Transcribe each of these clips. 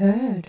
Heard.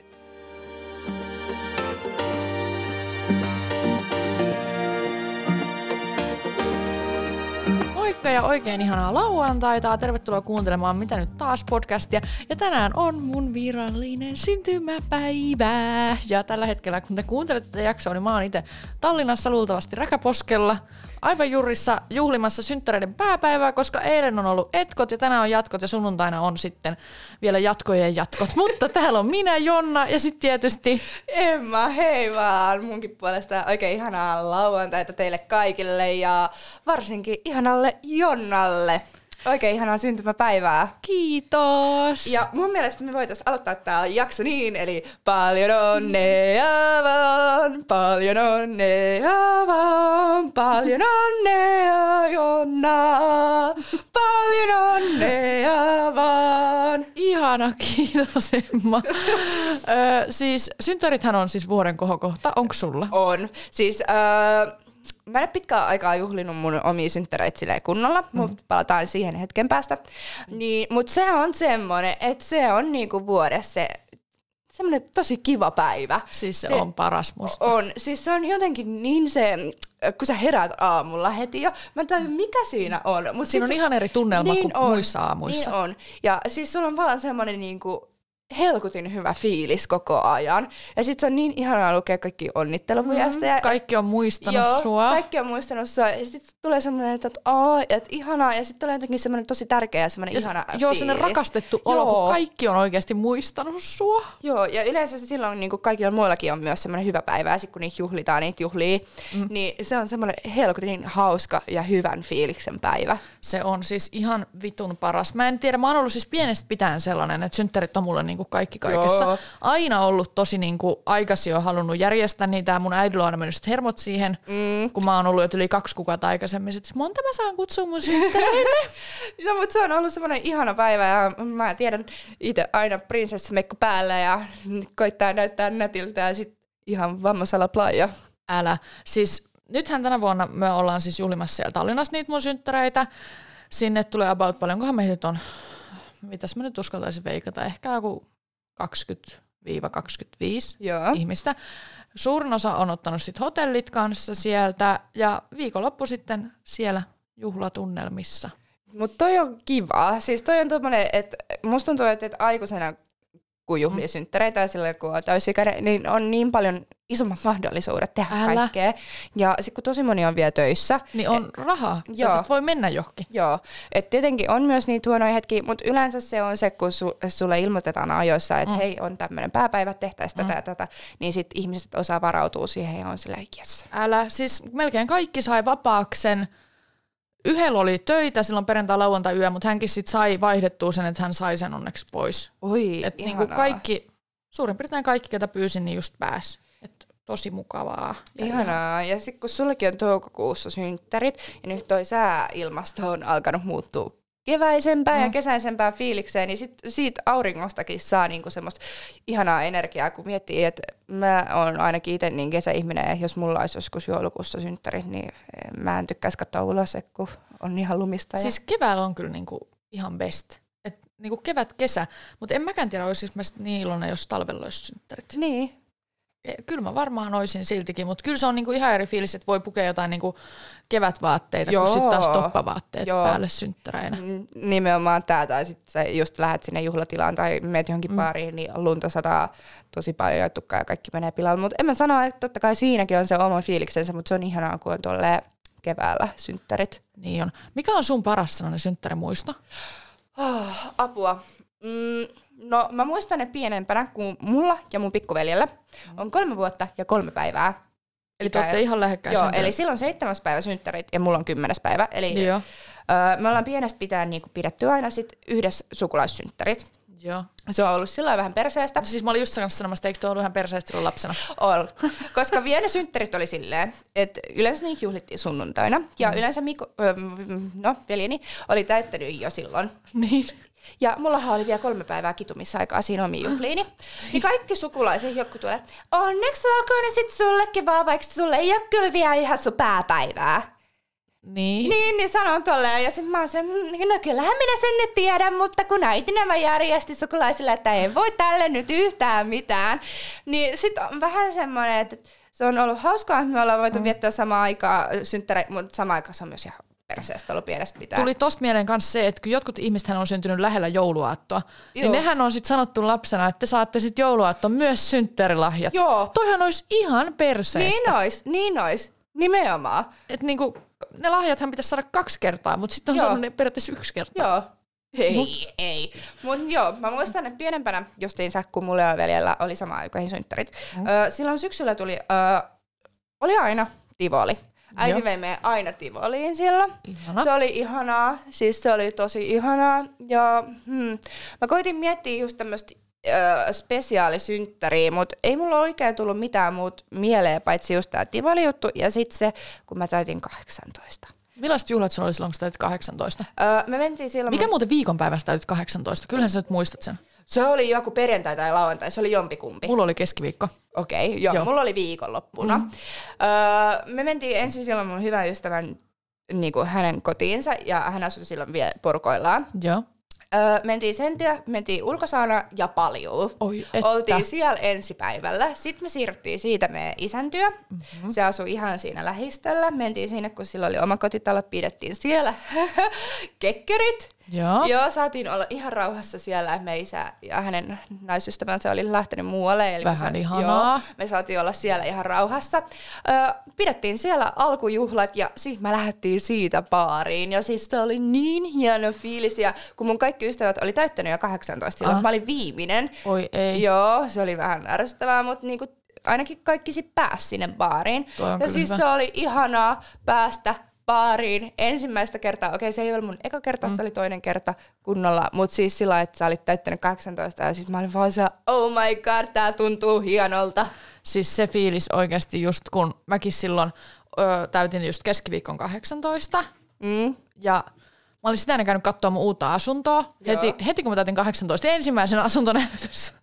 Moikka ja oikein ihanaa lauantaita. Tervetuloa kuuntelemaan Mitä nyt taas podcastia. Ja tänään on mun virallinen syntymäpäivä. Ja tällä hetkellä, kun te kuuntelette tätä jaksoa, niin mä oon itse Tallinnassa luultavasti Räkäposkella aivan juurissa juhlimassa synttäreiden pääpäivää, koska eilen on ollut etkot ja tänään on jatkot ja sunnuntaina on sitten vielä jatkojen jatkot. Mutta täällä on minä, Jonna ja sitten tietysti Emma, hei vaan munkin puolesta oikein ihanaa lauantaita teille kaikille ja varsinkin ihanalle Jonnalle. Oikein ihanaa syntymäpäivää. kiitos. Ja mun mielestä me voitaisiin aloittaa tää jakso niin, eli paljon onnea vaan, paljon onnea vaan, paljon onnea Jonna, paljon onnea vaan. Ihana, kiitos Emma. Ö, siis synttärithän on siis vuoden kohokohta. Onko sulla? On. Siis äh, mä en ole pitkään aikaa juhlinut mun omia synttäreitä silleen kunnolla, mm. mutta palataan siihen hetken päästä. Niin, mutta se on semmoinen, että se on niinku vuodessa se semmoinen tosi kiva päivä. Siis se, on paras musta. On. Siis se on jotenkin niin se, kun sä herät aamulla heti jo. Mä en tajua, mikä siinä on. Mut Siinä on se- ihan eri tunnelma niin kuin on, muissa aamuissa. Niin on. Ja siis sulla on vaan semmoinen niinku helkutin hyvä fiilis koko ajan. Ja sit se on niin ihanaa lukea kaikki onnitteluviestejä. Mm, kaikki on muistanut Joo, sua. kaikki on muistanut sua. Ja sitten tulee semmoinen, että, että, aa, että ihanaa. Ja sitten tulee jotenkin semmoinen tosi tärkeä ja semmoinen Ja ihana Joo, fiilis. sellainen rakastettu olo, Joo. kun kaikki on oikeasti muistanut sua. Joo, ja yleensä se silloin niin kuin kaikilla muillakin on myös semmoinen hyvä päivä, ja sit kun niitä juhlitaan, niitä juhlii, mm. niin se on semmoinen helkutin hauska ja hyvän fiiliksen päivä. Se on siis ihan vitun paras. Mä en tiedä, mä oon ollut siis pienestä pitäen sellainen, että synttärit on mulle niinku kaikki kaikessa. Joo. Aina ollut tosi niinku aikaisin jo halunnut järjestää niitä ja mun äidillä on aina mennyt hermot siihen, mm. kun mä oon ollut jo yli kaksi kuukautta aikaisemmin. Sit, monta mä saan kutsua mun synttäreille? No, mutta se on ollut semmoinen ihana päivä, ja mä tiedän itse aina prinsessamekko päällä, ja koittaa näyttää nätiltä, ja sit ihan vammasala playa. Älä. Siis nythän tänä vuonna me ollaan siis juhlimassa siellä Tallinnassa niitä mun synttäreitä. Sinne tulee about paljonkohan meitä nyt on, mitäs mä nyt uskaltaisin veikata, ehkä joku 20-25 Joo. ihmistä. Suurin osa on ottanut sit hotellit kanssa sieltä ja viikonloppu sitten siellä juhlatunnelmissa. Mutta toi on kiva. Siis toi on tommonen, että musta tuntuu, että, että aikuisena kun juhlii mm. synttäreitä ja silloin kun on täysikäinen, niin on niin paljon isommat mahdollisuudet tehdä Älä. kaikkea. Ja sitten kun tosi moni on vielä töissä, Niin on rahaa. joo. Voi mennä johonkin. Joo, että tietenkin on myös niitä huonoja hetkiä, mutta yleensä se on se, kun su, sulle ilmoitetaan ajoissa, että mm. hei, on tämmöinen pääpäivä, tehtäisiin tätä ja tätä, niin sitten ihmiset osaa varautua siihen ja on silleen, yes. Älä, siis melkein kaikki sai vapaaksen. Yhdellä oli töitä silloin perjantai lauantai yö, mutta hänkin sitten sai vaihdettua sen, että hän sai sen onneksi pois. Oi, Et niinku kaikki, suurin piirtein kaikki, ketä pyysin, niin just pääs. Et tosi mukavaa. Ja Ihanaa. Ja sitten kun sullakin on toukokuussa synttärit, ja nyt toi sääilmasto on alkanut muuttua keväisempään mm. ja kesäisempään fiilikseen, niin sit siitä auringostakin saa niinku semmoista ihanaa energiaa, kun miettii, että mä oon ainakin itse niin kesäihminen, ja jos mulla olisi joskus joulukuussa synttärit, niin mä en tykkäisi katsoa ulos, kun on ihan lumista. Ja... Siis keväällä on kyllä niinku ihan best. Et niinku kevät, kesä, mutta en mäkään tiedä, olisinko mä niin iloinen, jos talvella olisi synttärit. Niin. E, Kyllä mä varmaan olisin siltikin, mutta kyllä se on niinku ihan eri fiilis, että voi pukea jotain niinku kevätvaatteita, Joo. kun sitten taas toppavaatteet Joo. päälle synttäreinä. Nimenomaan tää, tai sitten sä just lähdet sinne juhlatilaan tai meet johonkin mm. baariin, niin lunta sataa tosi paljon ja tukkaa ja kaikki menee pilalle. Mutta en mä sano, että totta kai siinäkin on se oma fiiliksensä, mutta se on ihanaa, kun on tuolle keväällä synttärit. Niin on. Mikä on sun paras sellainen synttärimuisto? Oh, apua. Mm, no mä muistan ne pienempänä, kun mulla ja mun pikkuveljellä on kolme vuotta ja kolme päivää. Eli te olette ihan lähekkäin Joo, eli silloin seitsemäs päivä synttärit ja mulla on kymmenes päivä. Eli Joo. Öö, me ollaan pienestä pitäen niinku pidetty aina sit yhdessä sukulaissynttärit. Joo. Se on ollut lailla vähän perseestä. Siis mä olin just sanomassa, että eikö te ollut ihan perseestä silloin lapsena? Ollut. Koska vielä synttärit oli silleen, että yleensä niitä juhlittiin sunnuntaina. Ja mm. yleensä Miku, öö, no, veljeni oli täyttänyt jo silloin. Niin. Ja mullahan oli vielä kolme päivää kitumisaikaa siinä omiin juhliini. Niin kaikki sukulaiset joku tulee, onneksi olkoon ne sit sullekin vaan, vaikka sulle ei ole kyllä vielä ihan sun pääpäivää. Niin. Niin, niin sanon tolleen. Ja sitten mä oon se, "Mm, no kyllähän minä sen nyt tiedän, mutta kun äiti nämä järjesti sukulaisille, että ei voi tälle nyt yhtään mitään. Niin sitten on vähän semmoinen, että se on ollut hauskaa, että me ollaan voitu mm. viettää samaa aikaa synttäreitä, mutta samaan aikaan se on myös ihan perseestä ollut pienestä pitää. Tuli tosta mieleen kanssa se, että kun jotkut ihmisethän on syntynyt lähellä jouluaattoa, Joo. niin Joo. nehän on sitten sanottu lapsena, että te saatte sitten jouluaattoon myös synttärilahjat. Joo. Toihan olisi ihan perseestä. Niin ois, niin ois. Nimenomaan. Et niinku, ne lahjathan pitäisi saada kaksi kertaa, mutta sitten on Joo. saanut ne periaatteessa yksi kerta. Joo. Ei, Mut- ei. Mut joo, mä muistan, että pienempänä justiinsa, kun mulla ja veljellä oli sama aikaisen synttärit. Mm. Silloin syksyllä tuli, öö, oli aina Tivoli. Äiti Joo. vei meidän aina Tivoliin silloin. Ihana. Se oli ihanaa, siis se oli tosi ihanaa. Ja hmm, mä koitin miettiä just tämmöistä spesiaalisynttäriä, mutta ei mulla oikein tullut mitään muut mieleen, paitsi just tää Tivoli-juttu ja sitten se, kun mä täytin 18. Millaiset juhlat sulla oli silloin, kun sä täytit 18? Öö, me mentiin silloin... Mikä muuten viikonpäivästä täytit 18? Kyllähän sä nyt muistat sen. Se oli joku perjantai tai lauantai, se oli jompikumpi. Mulla oli keskiviikko. Okei, okay, joo, Joo. mulla oli viikonloppuna. Mm. Öö, me mentiin ensin silloin mun hyvän ystävän niin kuin hänen kotiinsa, ja hän asui silloin vielä porukoillaan. Joo. Öö, mentiin sen työ, mentiin ulkosauna ja paljuu. Oi, että. Oltiin siellä ensipäivällä. Sitten me siirryttiin siitä meidän isän työ. Mm-hmm. Se asui ihan siinä lähistöllä. Mentiin sinne, kun sillä oli oma kotitalo, pidettiin siellä kekkerit. Joo. Joo, saatiin olla ihan rauhassa siellä. Me isä ja hänen naisystävänsä oli lähtenyt muualle. Eli Vähän me, ihanaa. Joo, me saatiin olla siellä ihan rauhassa. Ö, pidettiin siellä alkujuhlat ja sitten me lähdettiin siitä baariin. Ja siis se oli niin hieno fiilis. Ja kun mun kaikki ystävät oli täyttänyt jo 18 silloin, Ah. mä olin viimeinen. Oi ei. Joo, se oli vähän ärsyttävää, mutta niinku, ainakin kaikki sit pääsi sinne baariin. Ja siis hyvä. se oli ihanaa päästä baariin ensimmäistä kertaa. Okei, se ei ollut mun eka kerta, mm. se oli toinen kerta kunnolla, mutta siis sillä, että sä olit täyttänyt 18 ja sitten mä olin vaan se, oh my god, tää tuntuu hienolta. Siis se fiilis oikeasti just kun mäkin silloin ö, täytin just keskiviikon 18 Mm. ja mä olin sitä ennen käynyt katsoa mun uutta asuntoa. Heti, heti kun mä täytin 18, ensimmäisen asuntonäytössä.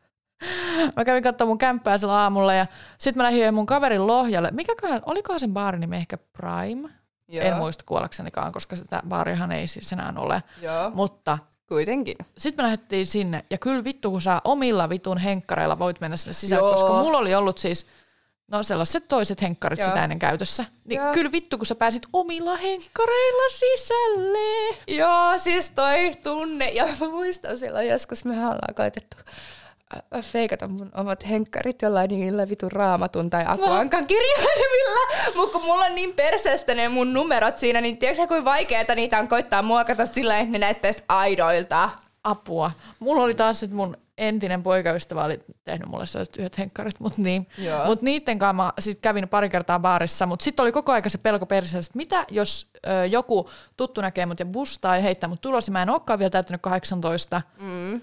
Mä kävin katsoa mun kämppää sillä aamulla ja sitten mä lähdin mun kaverin Lohjalle. Mikäköhän, olikohan sen baarin nimi ehkä Prime? Joo. En muista kuollaksenikaan, koska sitä baarihan ei siis enää ole. Joo, Mutta kuitenkin. sitten me lähdettiin sinne, ja kyllä vittu, kun sä omilla vitun henkkareilla voit mennä sinne sisään, Joo. koska mulla oli ollut siis, no sellaiset toiset henkkarit Joo. sitä ennen käytössä. Niin Joo. kyllä vittu, kun sä pääsit omilla henkkareilla sisälle. Joo, siis toi tunne. Ja mä muistan silloin joskus, mehän ollaan koitettu feikata mun omat henkkarit jollain niillä vitun raamatun tai akuankan kirjaimilla. Mutta kun mulla on niin perseestä ne mun numerot siinä, niin tiedätkö kuinka vaikeeta niitä on koittaa muokata sillä, että ne näyttäisi aidoilta. Apua. Mulla oli taas, että mun entinen poikaystävä oli tehnyt mulle sellaiset yhdet henkkarit, mutta niin. Mut niitten kanssa mä sit kävin pari kertaa baarissa, mutta sitten oli koko ajan se pelko perseestä, että mitä jos ö, joku tuttu näkee mut ja bustaa ja heittää mut tulos ja mä en olekaan vielä täyttänyt 18. Mm.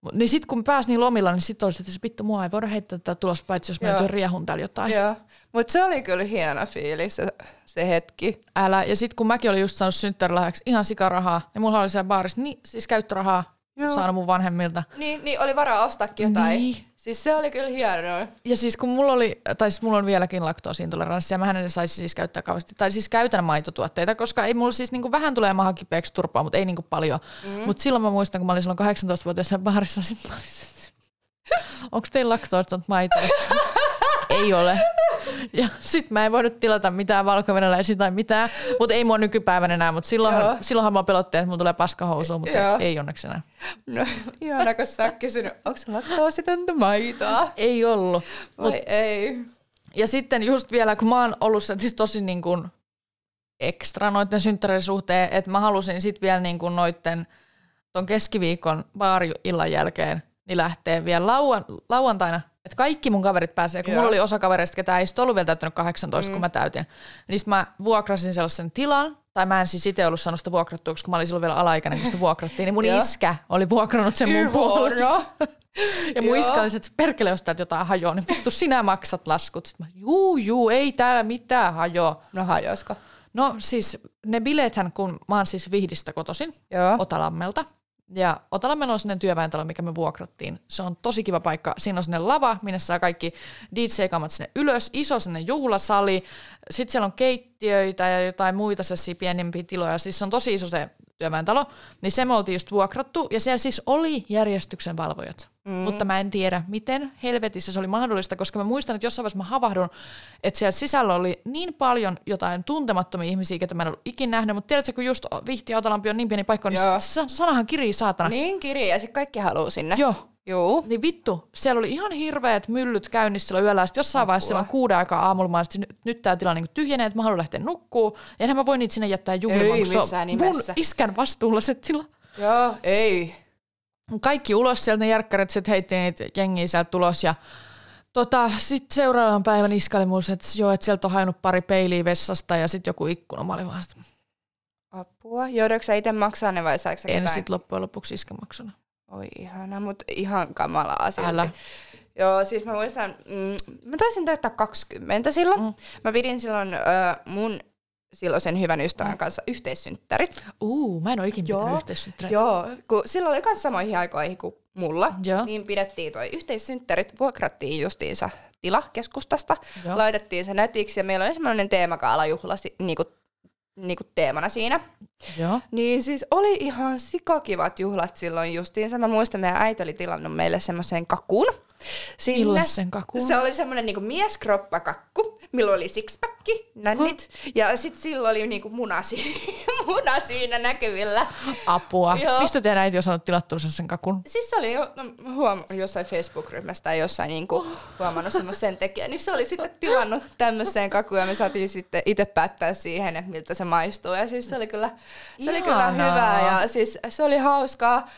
Mut Niin sitten kun pääsi niin lomilla, niin sitten oli se, että se vittu mua ei voida heittää tätä tulos, paitsi jos mä nyt riehun täällä jotain. Joo. Mutta se oli kyllä hieno fiilis se, se hetki. Älä. Ja sitten kun mäkin olin just saanut synttärilahjaksi ihan sikarahaa, niin mulla oli siellä baarissa niin, siis käyttörahaa Joo. saanut mun vanhemmilta. Niin, niin oli varaa ostaakin jotain. Niin. Siis se oli kyllä hienoa. Ja siis kun mulla oli, tai siis mulla on vieläkin laktoosiintoleranssi, ja mä en saisi siis käyttää kauheasti, tai siis käytän maitotuotteita, koska ei mulla siis niinku vähän tulee maha kipeäksi turpaa, mutta ei niinku paljon. Mm. Mutta silloin mä muistan, kun mä olin silloin 18-vuotias siellä baarissa, sit mä olin, onko teillä laktoositonta maitoa? Ei ole. Ja sit mä en voinut tilata mitään valkovenäläisiä tai mitään, mutta ei mua nykypäivänä enää, mutta silloinhan, Joo. silloinhan mä pelottiin, että mun tulee paskahousuun, mutta Joo. ei, onneksi enää. No, ihana, kun sä kysynyt, onko sulla laktoositonta maitoa? Ei ollut. Vai ei? Ja sitten just vielä, kun mä oon ollut se, siis tosi niin kuin ekstra noiden synttäreiden suhteen, että mä halusin sitten vielä niin kuin noiden ton keskiviikon baari-illan jälkeen niin lähtee vielä lauan, lauantaina, että kaikki mun kaverit pääsee, kun Joo. mulla oli osa kavereista, ketä ei ollut vielä täyttänyt 18, mm. kun mä täytin. Niin mä vuokrasin sellaisen tilan, tai mä en siis itse ollut saanut sitä vuokrattua, koska mä olin silloin vielä alaikäinen, kun sitä vuokrattiin, niin mun iskä oli vuokrannut sen mun puolesta. Ja mun iskä oli se, että perkele, jos täältä jotain hajoaa, niin vittu sinä maksat laskut. Sitten mä, juu, juu, ei täällä mitään hajoa. No hajoisko? No siis ne bileethän, kun mä oon siis Vihdistä kotosin, Joo. Otalammelta, Ja Otala meillä on sinne työväentalo, mikä me vuokrattiin. Se on tosi kiva paikka. Siinä on sinne lava, minne saa kaikki DJ-kamat sinne ylös. Iso sinne juhlasali. Sitten siellä on keittiöitä ja jotain muita sellaisia pienempiä tiloja. Siis se on tosi iso se työväentalo. Niin se me oltiin just vuokrattu. Ja siellä siis oli järjestyksen valvojat. Mm. Mutta mä en tiedä, miten helvetissä se oli mahdollista, koska mä muistan, että jossain vaiheessa mä havahdun, että siellä sisällä oli niin paljon jotain tuntemattomia ihmisiä, ketä mä en ollut ikinä nähnyt, mutta tiedätkö, kun just Vihti ja Otalampi on niin pieni paikka, niin Joo. sa- sanahan kirii saatana. Niin kiri, ja sitten kaikki haluaa sinne. Joo. Juu. Niin vittu, siellä oli ihan hirveät myllyt käynnissä silloin yöllä, sitten jossain vaiheessa silloin kuuden aikaa aamulla mä olin, että nyt, nyt tämä tila niin tyhjenee, että mä haluan lähteä nukkuu, ja enhän mä voi niitä sinne jättää juhlimaan, Ei missään mun iskän vastuulla se tila. Joo, ei. kaikki ulos sieltä, ne järkkärit sitten heitti niitä jengiä sieltä tulos ja tota, sitten seuraavan päivän iskaili mulle, se, että joo, että sieltä on hajonnut pari peiliä vessasta ja sitten joku ikkuna. Mä olin vaan sitä, Apua. Joudutko sä itse maksaa ne vai saiko en sitten loppujen lopuksi iskemaksuna. Oi ihana, mutta ihan kamalaa silti. Älä. Joo, siis mä muistan, mm, mä taisin täyttää 20 silloin. Mm. Mm. Mä pidin silloin ö, mun silloisen hyvän ystävän kanssa yhteissynttärit. Uu, mä en ole ikinä Joo. pitänyt yhteissynttäreitä. Joo, kun silloin oli myös samoihin aikoihin kuin mulla, Joo. niin pidettiin toi yhteissynttärit, vuokrattiin justiinsa tila keskustasta, Joo. laitettiin se netiksi ja meillä oli semmoinen teemakaalajuhla si- niinku, niinku teemana siinä. Joo. Niin siis oli ihan sikakivat juhlat silloin justiinsa. Mä muistan, meidän äiti oli tilannut meille semmoisen kakun. Sinne. Millaisen kakun? Se oli semmoinen niinku mieskroppakakku, milloin oli sixpacki, nännit, ja sitten silloin oli niinku muna, si- muna siinä näkyvillä. Apua. Joo. Mistä teidän äiti on saanut tilattua sen kakun? Siis se oli jo, no, huom- jossain Facebook-ryhmässä tai jossain niinku huomannut semmoisen tekijän, niin se oli sitten tilannut tämmöiseen kakuun ja me saatiin sitten itse päättää siihen, että miltä se maistuu. Ja siis se oli kyllä, se oli kyllä Ihanaa. hyvää ja siis se oli hauskaa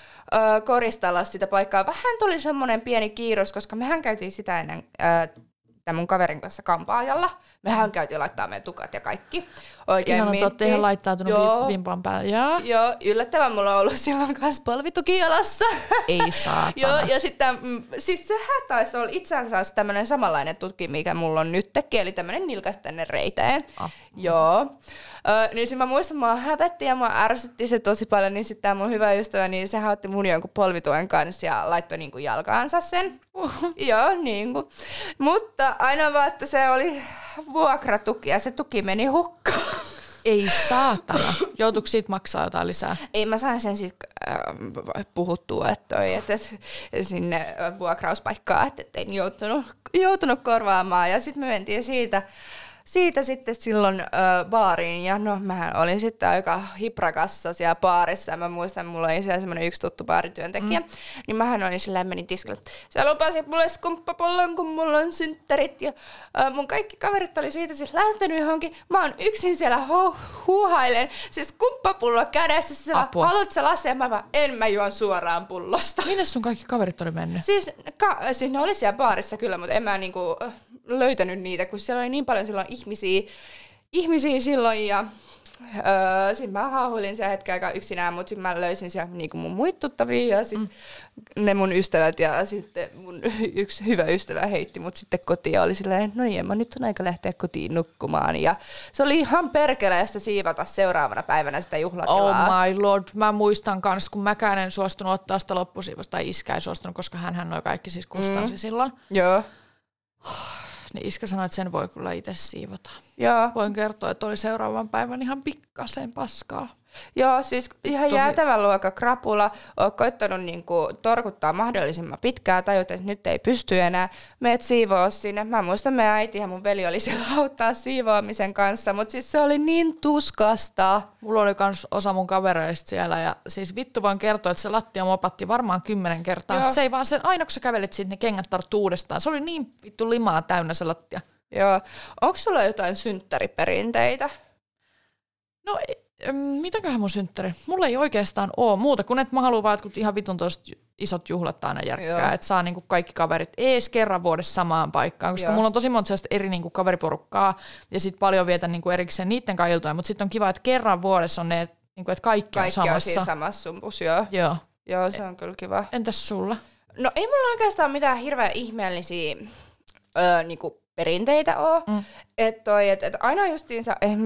koristella sitä paikkaa. Vähän tuli semmoinen pieni kiirus, koska mehän käytiin sitä ennen ö, tämän mun kaverin kanssa kampaajalla. Mehän käytiin laittaa meidän tukat ja kaikki. Oikein Ihan on totta minttiin. ihan laittautunut Joo. vi- vimpan päälle. Jaa. Joo, yllättävän mulla on ollut silloin kanssa polvituki jalassa. Ei saatana. Joo, ja sitten, mm, siis sehän taisi olla itse asiassa tämmöinen samanlainen tutki, mikä mulla on nyt teki, eli tämmöinen nilkas tänne reiteen. Ah. Joo. Ö, niin sit mä muistan, mua hävetti ja mua ärsytti se tosi paljon, niin sitten mun hyvä ystävä, niin sehän otti mun jonkun polvituen kanssa ja laittoi niinku jalkaansa sen. Joo, niinku. Mutta aina vaan, että se oli vuokratuki ja se tuki meni hukkaan. Ei saatana. Joutuiko siitä maksaa jotain lisää? Ei, mä sain sen sitten äh, puhuttua, että, toi, että sinne vuokrauspaikkaan, että en joutunut, joutunut korvaamaan. Ja sitten me mentiin siitä, siitä sitten silloin ö, baariin, ja no mähän olin sitten aika hiprakassa siellä baarissa, mä muistan, mulla oli siellä semmoinen yksi tuttu baarityöntekijä, mm. niin mähän olin sillä menin tiskille, sä lupasit mulle skumppapullon, kun mulla on synttärit, ja ö, mun kaikki kaverit oli siitä siis lähtenyt johonkin, mä oon yksin siellä hu- huuhailen, siis skumppapullo kädessä, sä vaan, Apua. haluat sä lasia, mä vaan, en mä juon suoraan pullosta. Minne sun kaikki kaverit oli mennyt? Siis, ka, siis ne oli siellä baarissa kyllä, mutta en mä niinku löytänyt niitä, kun siellä oli niin paljon silloin ihmisiä, ihmisiä silloin ja öö, sitten mä haahuilin siellä hetken aikaa yksinään, mutta sitten mä löysin siellä niinku mun muita tuttavia ja sitten mm. ne mun ystävät ja sitten mun yksi hyvä ystävä heitti mut sitten kotiin ja oli silleen, no niin, Emma, nyt on aika lähteä kotiin nukkumaan ja se oli ihan perkeleestä siivota seuraavana päivänä sitä Oh juhlatilaa. my lord, mä muistan kans, kun mäkään en suostunut ottaa sitä loppusiivosta, tai iskä ei suostunut, koska hän hän noi kaikki siis kustansi mm. silloin. Joo, Niin iskä sanoi, että sen voi kyllä itse siivota. joo. Voin kertoa, että oli seuraavan päivän ihan pikkasen paskaa. Joo, siis ihan Tosi- jäätävän luokka krapula. Oot koittanut niinku torkuttaa mahdollisimman pitkään, tajut, että nyt ei pysty enää. Meet siivoo sinne. Mä muistan, meidän äiti ja mun veli oli siellä auttaa siivoamisen kanssa, mutta siis se oli niin tuskasta. Mulla oli kans osa mun kavereista siellä ja siis vittu voin kertoa, että se lattia mopatti varmaan kymmenen kertaa. Joo. Se ei vaan sen, aina kun sä kävelit siitä, ne kengät tarttu uudestaan. Se oli niin vittu limaa täynnä se lattia. Joo. Onko sulla jotain synttäriperinteitä? No mitäköhän mun synttäri? Mulla ei oikeastaan oo muuta kuin, että mä haluan vaan jotkut ihan vitun isot juhlat aina järkkää, että saa niinku kaikki kaverit ees kerran vuodessa samaan paikkaan, koska Joo. mulla on tosi monta sellaista eri niinku kaveriporukkaa ja sit paljon vietän niinku erikseen niiden kanssa iltoja, mutta sitten on kiva, että kerran vuodessa on ne, niinku, että kaikki, Kaikki on on samassa. siinä samassa sumpus, joo. Joo. Joo, se on kyllä kiva. Entäs sulla? No ei mulla oikeastaan mitään hirveän ihmeellisiä öö, niinku perinteitä ole. Mm. Et toi, et, et aina justiinsa, eh,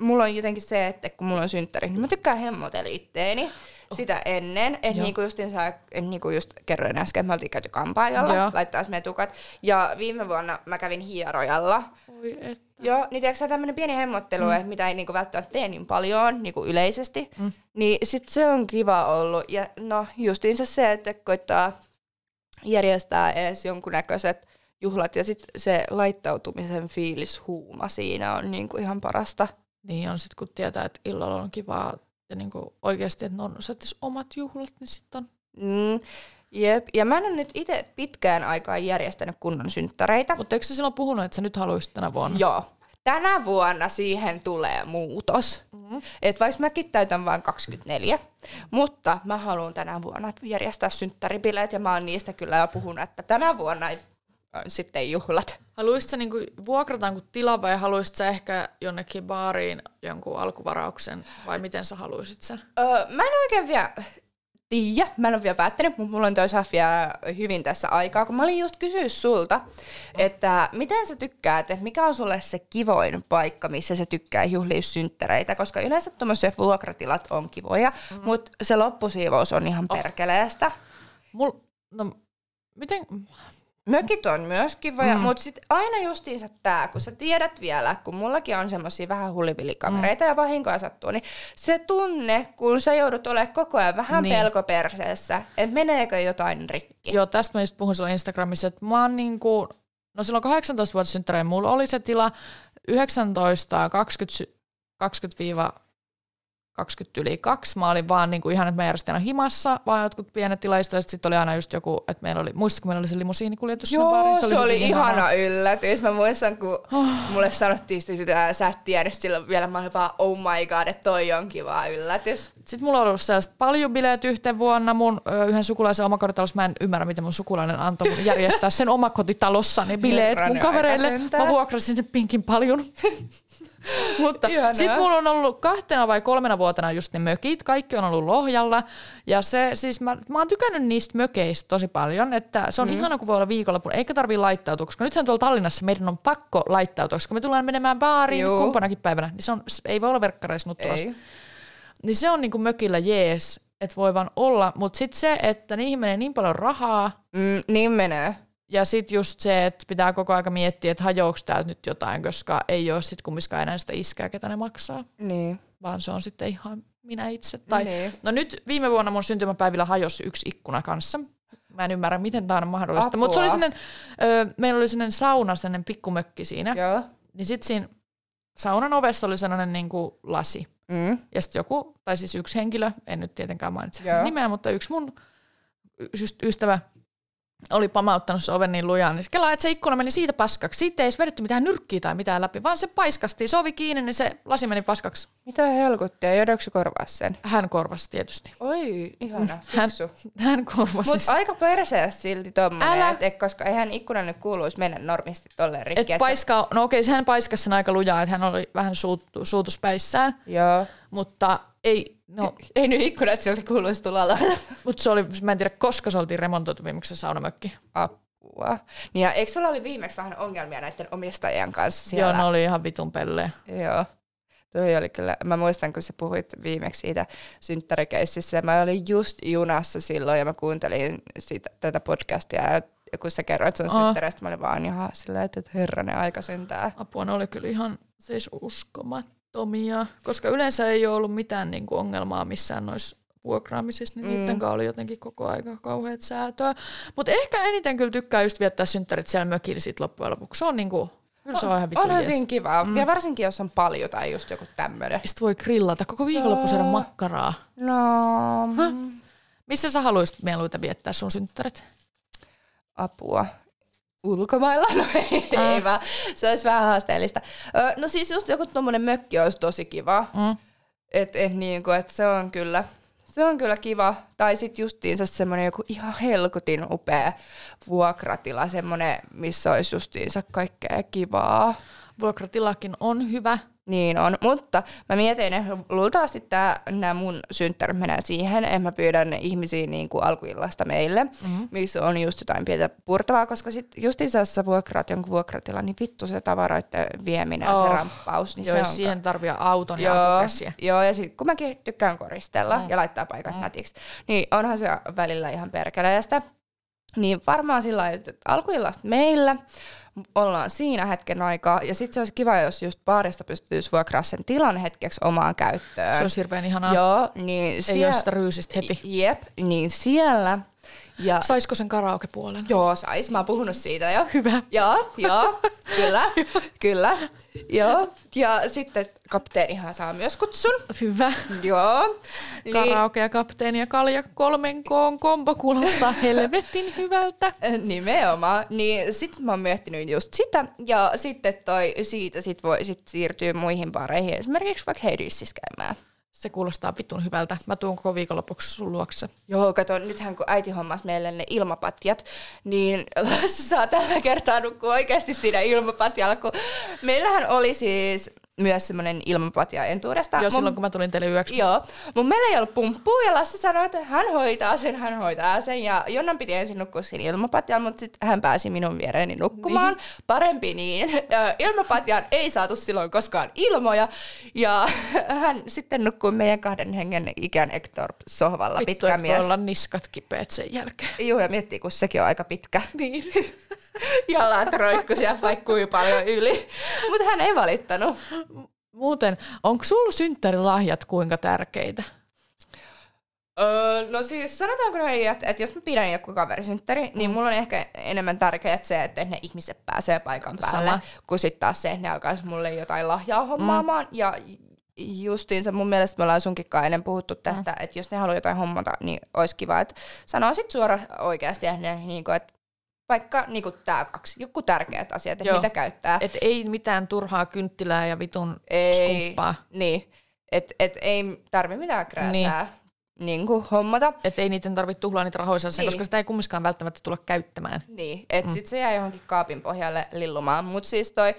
mulla on jotenkin se, että kun mulla on synttäri, niin mä tykkään hemmotella itteeni. sitä ennen. Että niinku justin sä, niinku just kerroin äsken, että me oltiin käyty kampaajalla, Joo. laittaa meidän tukat. Ja viime vuonna mä kävin hierojalla. Oi et. Joo, niin tiedätkö tämmöinen pieni hemmottelu, mm. mitä ei niinku välttämättä tee niin paljon niinku yleisesti, mm. niin sit se on kiva ollut. Ja no justiinsa se, että koittaa järjestää edes jonkunnäköiset juhlat ja sitten se laittautumisen fiilis huuma siinä on niinku ihan parasta. Niin on sit kun tietää, että illalla on kivaa ja niinku oikeasti, että ne on osatis omat juhlat, niin sitten on Mm, jep. Ja mä en ole nyt itse pitkään aikaa järjestänyt kunnon synttäreitä. Mutta eikö sä silloin puhunut, että sä nyt haluaisit tänä vuonna? Joo. Tänä vuonna siihen tulee muutos. Mm-hmm. Et vaikka mäkin täytän vain 24, mutta mä haluan tänä vuonna järjestää synttäribileet ja mä oon niistä kyllä jo puhunut, että tänä vuonna ei, sitten juhlat. Haluaisitko niinku, vuokrataanko tila vai haluaisitko ehkä jonnekin baariin jonkun alkuvarauksen vai miten sä haluaisit sen? Öö, mä en oikein vielä tiedä, mä en ole vielä päättänyt, mutta mulla on toisaalta vielä hyvin tässä aikaa, kun mä olin just kysyä sulta, että miten sä tykkäät, että mikä on sulle se kivoin paikka, missä sä tykkää juhlia synttereitä, koska yleensä tuommoiset vuokratilat on kivoja, mm. mutta se loppusiivous on ihan perkeleestä. Mul, no, miten, Mökit on myös kivoja, mm. mutta sitten aina justiinsa tää, kun sä tiedät vielä, kun mullakin on semmosia vähän hullivillikavereita mm. ja vahinkoja sattuu, niin se tunne, kun sä joudut olemaan koko ajan vähän Niin. niin. pelkoperseessä, että meneekö jotain rikki. joo tästä mä just puhun sulle Instagramissa, että mä oon niinku, no silloin 18 vuotta synttärein mulla oli se tila 19, 20, sy- 20 20 yli kaksi. Mä olin vaan niinku ihan, että mä järjestin aina himassa, vaan jotkut pienet tilaistot. Sitten oli aina just joku, että meillä oli, muistatko, meillä oli se limusiinikuljetus sinne Joo, baariin? se, oli hyvin ihana yllätys. Mä muistan, kun mulle sanottiin sitä, että sä et tiennyt silloin vielä, mä olin vaan, oh my god, että toi on kiva yllätys. Sitten mulla on ollut sellaiset paljon bileet yhteen vuonna. Mun ö, yhden sukulaisen omakotitalossa, mä en ymmärrä, miten mun sukulainen antoi mun järjestää sen omakotitalossa ne bileet mun Herranen kavereille. aika sentään. Mä vuokrasin sen pinkin paljon. Mutta sitten mulla on ollut kahtena vai kolmena vuotena just ne mökit. Kaikki on ollut Lohjalla. Ja se, siis mä, mä oon tykännyt niistä mökeistä tosi paljon, että se on mm. ihana, kun voi olla viikonloppuun, eikä tarvii laittautua, koska nythän tuolla Tallinnassa meidän on pakko laittautua, koska me tullaan menemään baariin Juu. kumpanakin päivänä, niin se on, ei voi olla verkkareissa nutturassa. Ei. Niin se on niinku mökillä jees, että voi vaan olla. Mutta sitten se, että niihin menee niin paljon rahaa, Mm, niin menee. Ja sitten just se, että pitää koko aika miettiä, että hajoako täältä nyt jotain, koska ei ole sitten kumminkaan enää sitä iskää, ketä ne maksaa. Niin. Vaan se on sitten ihan minä itse. Tai, Niin. No nyt viime vuonna mun syntymäpäivillä hajosi yksi ikkuna kanssa. Mä en ymmärrä, miten tämä on mahdollista. Mutta se oli sellainen, ö, meillä oli sellainen sauna, sellainen pikkumökki siinä. Joo. Niin sitten siinä saunan ovessa oli sellainen niin kuin lasi. Mm. Ja sitten joku, tai siis yksi henkilö, en nyt tietenkään mainitse Joo. Nimeä, mutta yksi mun ystävä oli pamauttanut se oven niin lujaan, niin kelaa, että se ikkuna meni siitä paskaksi. Siitä ei edes vedetty mitään nyrkkiä tai mitään läpi, vaan se paiskasti. Se ovi kiinni, niin se lasi meni paskaksi. Mitä helkuttia, joudutko sä korvaa sen? Hän korvasi tietysti. Oi, ihana, Hän, hän korvasi. Mutta aika perseessä silti tommonen, Älä. et, koska eihän ikkuna nyt kuuluisi mennä normisti tolleen rikki. et paiskaa, no okei, hän paiskasi sen aika lujaa, että hän oli vähän suut, suutuspäissään, Joo. mutta ei, no, Ei nyt ikkunat silti kuuluisi tulla mutta se oli, mä en tiedä, koska se oltiin remontoitu viimeksi se saunamökki. Apua. Niin ja eikö sulla oli viimeksi vähän ongelmia näiden omistajien kanssa siellä? Joo, ne oli ihan vitun pelleä. Joo. Toi oli kyllä, mä muistan kun sä puhuit viimeksi siitä synttärikeississä, ja mä olin just junassa silloin ja mä kuuntelin siitä, tätä podcastia ja kun sä kerroit sun Aa. synttäreistä, mä olin vaan ihan silleen, että herranen aika sentään. Apua, ne oli kyllä ihan siis uskomattomia, koska yleensä ei ole ollut mitään niinku ongelmaa missään noissa vuokraamisissa, niin Mm. niiden kanssa oli jotenkin koko aika kauheat säätöä. Mutta ehkä eniten kyllä tykkää just viettää synttärit siellä mökillä sit loppujen lopuksi. Se on niinku, kyllä se on ihan Onhan siinä kiva, mm. ja varsinkin jos on paljon tai just joku tämmönen. Sitten voi grillata koko viikonloppu syödä makkaraa. No, mm, Missä sä haluaisit mieluita viettää sun synttärit? apua. Ulkomailla? No ei, Ää. ei vaan. Se olisi vähän haasteellista. Ö, no siis just joku tommonen mökki olisi tosi kiva. Mm. Et, et niinku, et se on kyllä, se on kyllä kiva. Tai sitten justiinsa semmoinen joku ihan helkutin upea vuokratila, semmoinen, missä olisi justiinsa kaikkea kivaa. Vuokratilakin on hyvä. Niin on, mutta mä mietin, että luultavasti nämä mun synttärit menee siihen, että mä pyydän ihmisiä niin kuin alkuillasta meille, mm-hmm. missä on just jotain pientä purtavaa, koska sit justiinsa jos sä vuokraat jonkun vuokratila, niin vittu se tavaroiden vieminen ja oh. se ramppaus. Niin joo, se on siihen tarvii auton joo, ja Joo, ja sitten kun mäkin tykkään koristella mm. ja laittaa paikat mm. nätiksi, niin onhan se välillä ihan perkeleestä. Niin varmaan sillä lailla, että alkuillasta meillä, ollaan siinä hetken aikaa. Ja sitten se olisi kiva, jos just baarista pystyisi vuokraa sen tilan hetkeksi omaan käyttöön. Se on hirveän ihanaa. Joo, niin siellä... Ei ole sitä ryysistä heti. Jep, niin siellä ja, Saisiko sen karaokepuolen? Joo, sais. Mä oon puhunut siitä jo. Hyvä. Joo, joo, kyllä, kyllä. Joo. Ja sitten kapteenihan saa myös kutsun. Hyvä. Joo. Niin. Karaoke ja kapteeni ja kalja kolmen koon kombo kuulostaa helvetin hyvältä. Nimenomaan. Niin sit mä oon miettinyt just sitä. Ja sitten toi, siitä sit voi sit siirtyä muihin pareihin. Esimerkiksi vaikka Heidississä käymään. Se kuulostaa vitun hyvältä. Mä tuun koko viikonlopuksi sun luokse. Joo, kato, nythän kun äiti hommas meille ne ilmapatjat, niin Lassi saa tällä kertaa nukkua oikeasti siinä ilmapatjalla, kun meillähän oli siis myös semmoinen ilmapatja entuudesta. Joo, silloin kun mä tulin teille yöksi. Joo, mun meillä ei ollut pumppua ja Lassi sanoi, että hän hoitaa sen, hän hoitaa sen. Ja Jonnan piti ensin nukkua siinä ilmapatjalla, mutta sitten hän pääsi minun viereeni nukkumaan. Niin. Parempi niin. Ilmapatjaan ei saatu silloin koskaan ilmoja. Ja hän sitten nukkui meidän kahden hengen ikään Ektorp sohvalla. Vittu, pitkä mies. olla niskat kipeät sen jälkeen. Joo, ja miettii, kun sekin on aika pitkä. Niin. Jalat roikku siellä vaikka paljon yli. Mutta hän ei valittanut. Muuten, onko sulla synttärilahjat kuinka tärkeitä? Öö, no siis sanotaanko näin, että, että jos mä pidän joku kaverisynttäri, niin mm. niin mulla on ehkä enemmän tärkeää se, että ne ihmiset pääsee paikan päälle, Sama. kuin sitten taas se, että ne alkaisi mulle jotain lahjaa hommaamaan. Mm. Ja justiinsa mun mielestä me ollaan sunkin ennen puhuttu tästä, mm. että jos ne haluaa jotain hommata, niin olisi kiva, että sanoisit suoraan oikeasti, että, ne, niin kuin, että vaikka niin tämä kaksi, joku tärkeät asiat, että mitä käyttää. Et ei mitään turhaa kynttilää ja vitun ei, skumppaa. Niin, että et ei tarvi mitään krääsää. Niin. Niin kuin hommata. Että ei niiden tarvitse tuhlaa niitä rahoja niin. koska sitä ei kumminkaan välttämättä tulla käyttämään. Niin, että mm. sitten se jää johonkin kaapin pohjalle lillumaan. Mutta siis toi,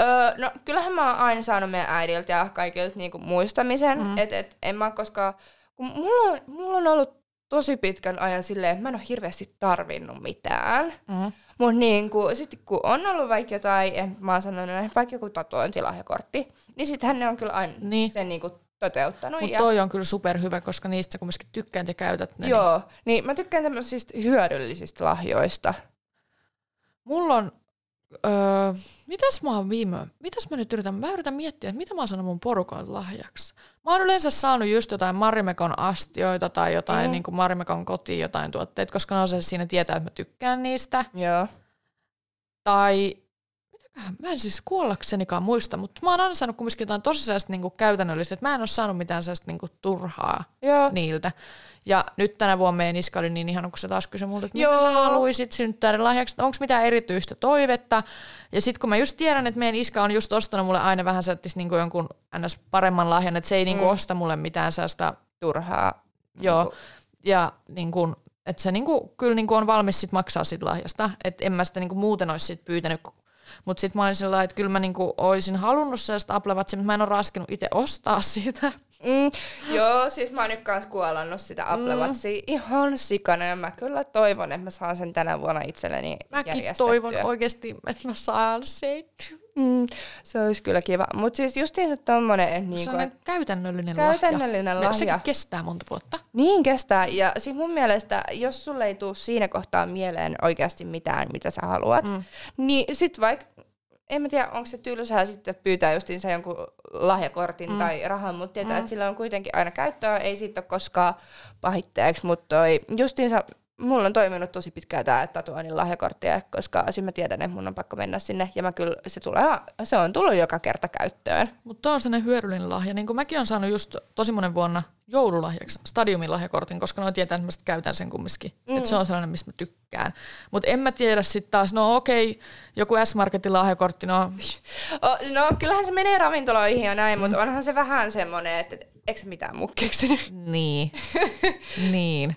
öö, no kyllähän mä oon aina saanut meidän äidiltä ja kaikilta niinku muistamisen, mm. että et en mä koskaan, kun mulla on, mulla on ollut tosi pitkän ajan silleen, että mä en ole hirveästi tarvinnut mitään. Mm. Mutta niin sitten kun on ollut vaikka jotain, mä oon sanonut, että vaikka joku tatuointilahjakortti, niin sitten ne on kyllä aina niin. sen niin kuin toteuttanut. Mutta toi on kyllä superhyvä, koska niistä sä kumminkin tykkään ja käytät ne. Joo, niin, niin mä tykkään tämmöisistä hyödyllisistä lahjoista. Mulla on Öö, mitäs mä oon viime, mitäs mä nyt yritän, mä yritän miettiä, että mitä mä oon saanut mun porukoilta lahjaksi. Mä oon yleensä saanut just jotain Marimekon astioita tai jotain mm. niin kuin Marimekon kotiin jotain tuotteita, koska ne on se siinä tietää, että mä tykkään niistä. Joo. Tai mä en siis kuollaksenikaan muista, mutta mä oon aina saanut kumminkin jotain tosi sellaista niin käytännöllistä, että mä en ole saanut mitään sellaista niin kuin turhaa Joo. niiltä. Ja nyt tänä vuonna meidän iska oli niin ihana, kun se taas kysyi multa, että mitä sä haluaisit synttärilahjaksi, onko mitään erityistä toivetta. Ja sitten kun mä just tiedän, että meidän iska on just ostanut mulle aina vähän sellaista niin jonkun ns. paremman lahjan, että se ei mm. niin osta mulle mitään sellaista turhaa. Joo. Niin ja niin kuin, että se niin kuin, kyllä niin kuin on valmis sit maksaa sit lahjasta. Että en mä sitä niin kuin muuten olisi sit pyytänyt, mutta sitten mä olin sellainen, että kyllä mä niinku olisin halunnut sellaista Apple Watchia, mutta mä en ole raskinut itse ostaa sitä. Mm, joo, siis mä oon nyt kans kuolannut sitä Apple mm. Watchia mm. ihan sikana ja mä kyllä toivon, että mä saan sen tänä vuonna itselleni Mäkin toivon oikeasti, että mä saan sen. Mm, se olisi kyllä kiva. Mutta siis justiinsa tommonen... Niin se on et, käytännöllinen, käytännöllinen lahja. lahja. Se kestää monta vuotta. Niin kestää. Ja siis mun mielestä, jos sulle ei tule siinä kohtaa mieleen oikeasti mitään, mitä sä haluat, mm. niin sit vaikka en mä tiedä, onko se tylsää sitten pyytää justiinsa jonkun lahjakortin mm. tai rahan, mutta tietää, mm. että sillä on kuitenkin aina käyttöä, ei siitä ole koskaan pahitteeksi, mutta toi justiinsa mulla on toiminut tosi pitkään tämä tatuoinnin lahjakorttia, koska siinä mä tiedän, että mun on pakko mennä sinne ja mä kyllä, se, tulee, se on tullut joka kerta käyttöön. Mutta on sellainen hyödyllinen lahja. Niin kuin mäkin on saanut just tosi monen vuonna joululahjaksi stadiumin lahjakortin, koska ne tietää, että mä käytän sen kumminkin. Mm. Että se on sellainen, mistä mä tykkään. Mutta en mä tiedä sitten taas, no okei, joku S-Marketin lahjakortti, no... no kyllähän se menee ravintoloihin ja näin, mm. mutta onhan se vähän semmoinen, että eikö se mitään muu Niin, niin.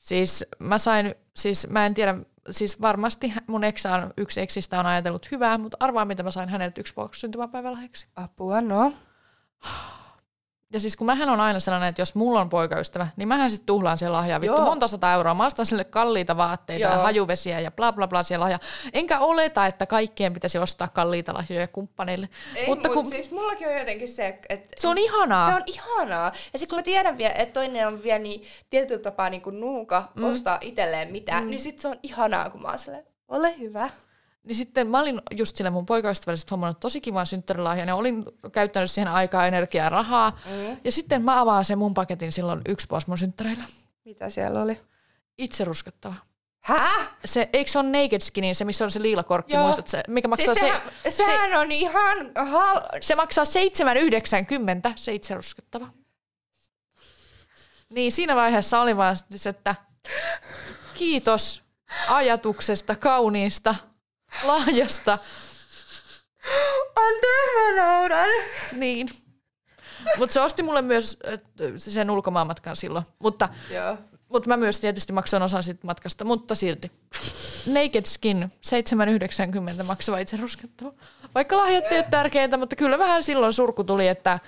Siis mä sain, siis mä en tiedä, siis varmasti mun eksä on, yksi eksistä on ajatellut hyvää, mutta arvaa mitä mä sain häneltä yksi syntymäpäivälahjaksi. Apua, no. Ja siis kun mähän on aina sellainen, että jos mulla on poikaystävä, niin mähän sitten tuhlaan siellä lahjaa vittu Joo. monta sata euroa. Mä ostan sille kalliita vaatteita Joo. ja hajuvesiä ja bla bla bla siellä lahjaa. Enkä oleta, että kaikkien pitäisi ostaa kalliita lahjoja kumppaneille. Ei, mutta mut kun siis mullakin on jotenkin se, että... se on ihanaa. Se on ihanaa. Ja sitten kun mä tiedän vielä, että toinen on vielä niin tietyllä tapaa niin kuin nuuka mm. ostaa itselleen mitään, mm. niin sitten se on ihanaa, kun mä oon silleen, ole hyvä. Niin sitten mä olin just sille mun poikaystävälle sit hommannut tosi kivan synttärilahjan ja olin käyttänyt siihen aikaa, energiaa ja rahaa. Mm. Ja sitten mä avaan sen mun paketin silloin yksi vuosi mun synttäreillä. Mitä siellä oli? Itse ruskettava. Hä? Se, eikö se on Naked Skinin, se missä on se liilakorkki, Joo. muistat se, mikä maksaa Siis sehän, se, sehän on ihan... Hal- se, se maksaa 7,90, se itse ruskettava. Niin siinä vaiheessa oli vaan se, että kiitos ajatuksesta, kauniista, lahjasta. Anteeksi, mä nauran. Niin. Mutta se osti mulle myös sen ulkomaanmatkan silloin. Mutta, Joo. mutta mä myös tietysti maksoin osan siitä matkasta, mutta silti. Naked Skin, 7,90 maksava itse ruskettava. Vaikka lahjat ei ole tärkeintä, mutta kyllä vähän silloin surku tuli, että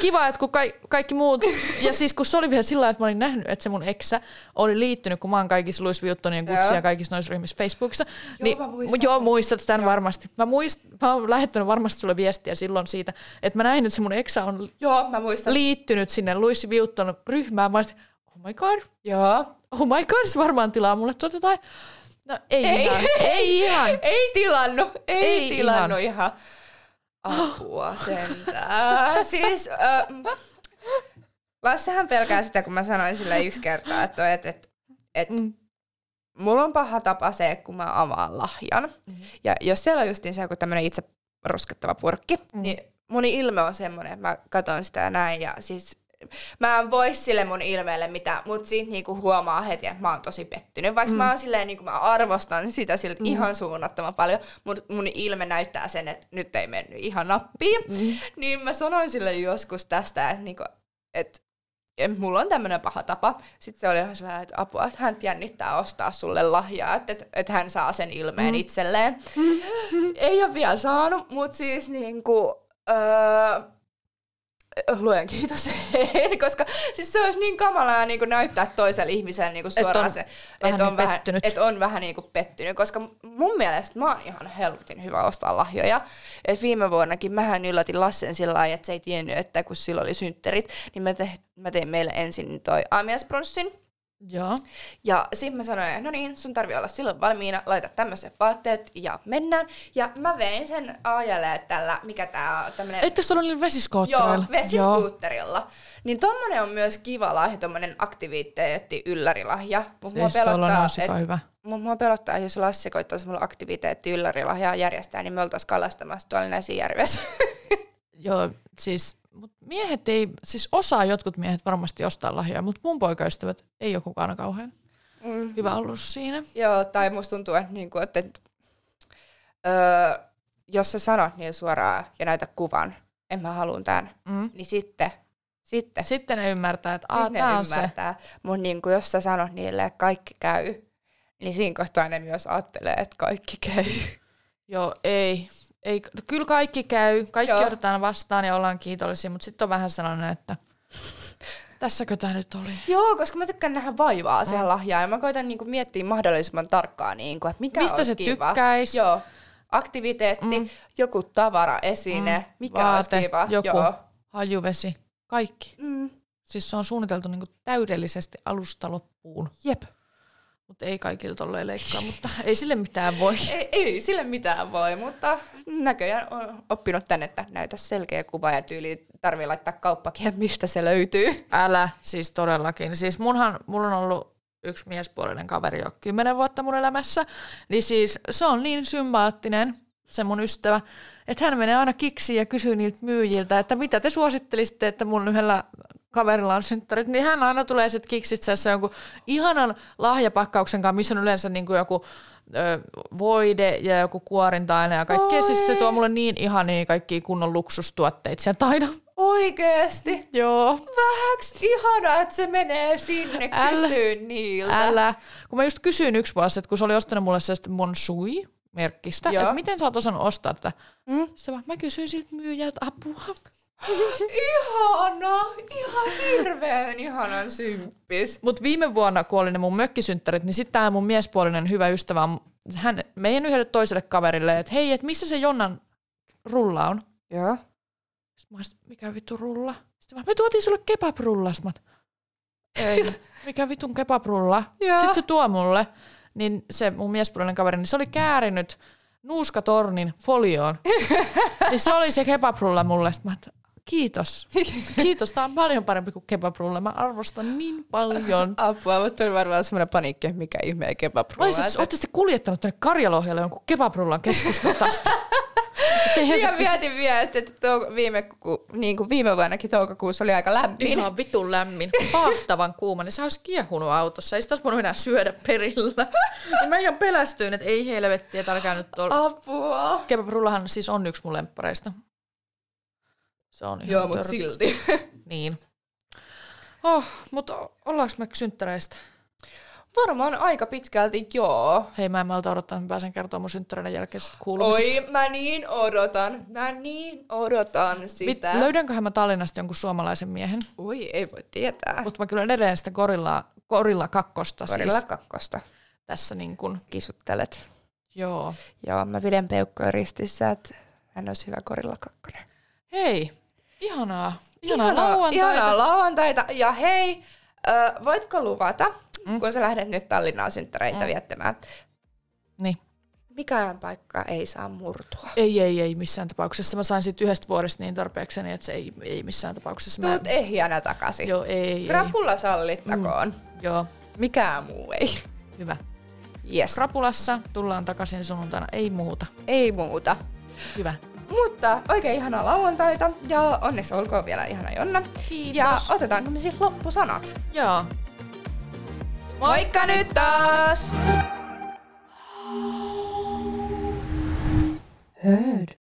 kiva, että kun ka- kaikki muut, ja siis kun se oli vielä sillä että mä olin nähnyt, että se mun eksä oli liittynyt, kun mä oon kaikissa Louis Vuittonien kutsia Joo. ja kaikissa noissa ryhmissä Facebookissa. niin, mä muistan. Joo, muistat tämän varmasti. Mä, muist, mä oon lähettänyt varmasti sulle viestiä silloin siitä, että mä näin, että se mun eksä on Joo, mä muistan. liittynyt sinne Louis Vuitton ryhmään. Mä olisin, oh my god, Joo. oh my god, se varmaan tilaa mulle tuota tai... No ei, ei. ihan, ei ihan. Ei tilannut, ei, Ei tilannut ihan. ihan. Apua sentään. siis, äh, Lassehan pelkää sitä, kun mä sanoin sille yksi kertaa, että et, et, et, Mm. mulla on paha tapa se, kun mä avaan lahjan. Mm-hmm. Ja jos siellä on justiin se joku tämmönen itse ruskettava purkki, Mm. niin mun ilme on semmoinen, että mä katson sitä näin ja siis mä en voi sille mun ilmeelle mitään, mutta siitä niinku huomaa heti, että mä oon tosi pettynyt. Vaikka mm. mä oon silleen, niinku mä arvostan sitä siltä mm. ihan suunnattoman paljon, mutta mun ilme näyttää sen, että nyt ei mennyt ihan nappiin. Mm. Niin mä sanoin sille joskus tästä, että niinku, et, et mulla on tämmöinen paha tapa. Sitten se oli ihan sellainen, että apua, että hän jännittää ostaa sulle lahjaa, että, että, että hän saa sen ilmeen mm. itselleen. ei ole vielä saanut, mutta siis niinku, öö, luen kiitos, koska siis se olisi niin kamalaa niin näyttää toiselle ihmiselle niin suoraan on se, että on, niin vähän, pettynyt. et on vähän niin kuin pettynyt, koska mun mielestä mä oon ihan helvetin hyvä ostaa lahjoja. Et viime vuonnakin mähän yllätin Lassen sillä lailla, että se ei tiennyt, että kun sillä oli synttärit, niin mä, te, mä tein meille ensin toi aamiaispronssin, Joo. ja sitten mä sanoin, että no niin, sun tarvii olla silloin valmiina, laita tämmöiset vaatteet ja mennään. Ja mä vein sen ajalle tällä, mikä tää on, tämmönen... Että sulla oli Joo, vesiskoottereilla. vesiskuutterilla. Niin tommonen on myös kiva lahja, tommonen aktiviteetti yllärilahja. Mut mua Siis tuolla on pelottaa, et, hyvä. mua, mua pelottaa, jos Lassi koittaisi mulla aktiviteetti yllärilahjaa järjestää, niin me oltais kalastamassa tuolla Näsijärvessä. Joo, siis mut miehet ei, siis osaa jotkut miehet varmasti ostaa lahjoja, mutta mun poikaystävät ei ole kukaan kauhean mm. hyvä ollut siinä. Joo, tai musta tuntuu, että, niinku, että, että öö, jos sä sanot niin suoraan ja näytä kuvan, en mä haluun tän, Mm. niin sitten, sitten, Sitten ne ymmärtää, että Aa, ne on se. ymmärtää. Mutta niin jos sä sanot niille, että kaikki käy, niin siinä kohtaa ne myös ajattelee, että kaikki käy. Joo, ei. Ei. Kyllä kaikki käy, kaikki Joo. otetaan vastaan ja ollaan kiitollisia, mutta sitten on vähän sellainen, että tässäkö tämä nyt oli? Joo, koska mä tykkään nähdä vaivaa siihen lahjaan ja mä koitan niinku miettiä mahdollisimman tarkkaan, niinku, että mikä Mistä se kiva. tykkäis? Joo, aktiviteetti, mm. joku tavara, esine, mm. mikä Vaate, olisi kiva. joku. Joo. Hajuvesi, kaikki. Mm. Siis se on suunniteltu niinku täydellisesti alusta loppuun. Jep. Mutta ei kaikille tolleen leikkaa, mutta ei sille mitään voi. Ei, ei sille mitään voi, mutta näköjään on oppinut tänne, että näytä selkeä kuva ja tyyli tarvii laittaa kauppakin, mistä se löytyy. Älä, siis todellakin. Siis munhan, mulla on ollut yksi miespuolinen kaveri jo kymmenen vuotta mun elämässä, niin siis se on niin sympaattinen, se mun ystävä, että hän menee aina kiksiin ja kysyy niiltä myyjiltä, että mitä te suosittelisitte, että mun yhdellä kaverilla on synttärit, niin hän aina tulee sitten kiksitseessä jonkun ihanan lahjapakkauksen kanssa, missä on yleensä niin kuin joku ö, voide ja joku kuorinta-aine ja kaikkea. Siis se tuo mulle niin ihania kaikkia kunnon luksustuotteita sieltä aina. Oikeesti? Joo. Vähäks ihanaa, että se menee sinne Älä. kysyy niiltä. Älä. Kun mä just kysyin yksi vuosi, että kun se oli ostanut mulle sellaista Monsui merkkistä, Joo. että miten sä oot osannut ostaa tätä. Mm. Sitten vaan, mä kysyin siltä myyjältä apua. Ihana, ihan hirveän ihanan symppis. Mutta viime vuonna, kun oli ne mun mökkisynttärit, niin sitten tämä mun miespuolinen hyvä ystävä, hän, meidän yhdelle toiselle kaverille, että hei, että missä se Jonnan rulla on? Joo. Sitten mä olisin, mikä vittu rulla? Sitten mä, me tuotiin sulle kebabrulla. Sitten mä, ei, mikä vitun kebabrulla? Joo. Sitten se tuo mulle, niin se mun miespuolinen kaveri, niin se oli käärinyt nuuskatornin folioon. niin se oli se kebabrulla mulle. Sitten mä, että kiitos. Kiitos, tää on paljon parempi kuin kebabrulla. Mä arvostan niin paljon. Apua, mutta oli varmaan semmoinen paniikki, että mikä ihmeen kebabrulla. Olisit, Että- ootte sitten kuljettanut tänne Karjalohjalle jonkun kebabrullan keskustasta Helsinki- mietin vielä, että että touko, viime, ku, niin kuin viime vuonnakin toukokuussa oli aika lämmin. Ihan vitun lämmin, pahtavan kuuma, niin se olisi kiehunut autossa. Ei sitä olisi voinut enää syödä perillä. Ja mä ihan pelästyin, että ei helvetti, että älkää nyt tuolla. Apua. Kebabrullahan siis on yksi mun lemppareista. Se on ihan Joo, mutta silti. Niin. Oh, mutta ollaanko me synttäreistä? Varmaan aika pitkälti joo. Hei, mä en malta odottaa, että mä pääsen kertomaan mun synttäreiden kuulumiset. Oi, mä niin odotan. Mä niin odotan Mit, sitä. löydänköhän mä Tallinnasta jonkun suomalaisen miehen? Oi, ei voi tietää. Mutta mä kyllä edelleen sitä gorilla, gorilla kakkosta Korilla siis kakkosta tässä niin kuin, kisuttelet. joo. Joo, mä pidän peukkoja ristissä, että hän olisi hyvä korilla kakkonen. Hei, ihanaa. Ihanaa, lauantaita. Ihanaa lauantaita. Ja hei, voitko luvata, mm. kun sä lähdet nyt Tallinnaan synttäreitä mm. viettämään, Niin. mikään paikka ei saa murtua. Ei, ei, ei missään tapauksessa. Mä sain siitä yhdestä vuodesta niin tarpeekseni, että se ei, ei missään tapauksessa. Mä, Tuut ehjänä takaisin. joo, ei, ei. Krapulla sallittakoon. Mm. Joo, Mikään muu ei. hyvä. Yes. Krapulassa tullaan takaisin sunnuntaina, ei muuta. ei muuta. Hyvä. Mutta oikein ihanaa lauantaita ja onneksi olkoon vielä ihana Jonna. Kiitos. Ja otetaanko me sitten loppusanat? Joo. Moikka nyt taas! Heard.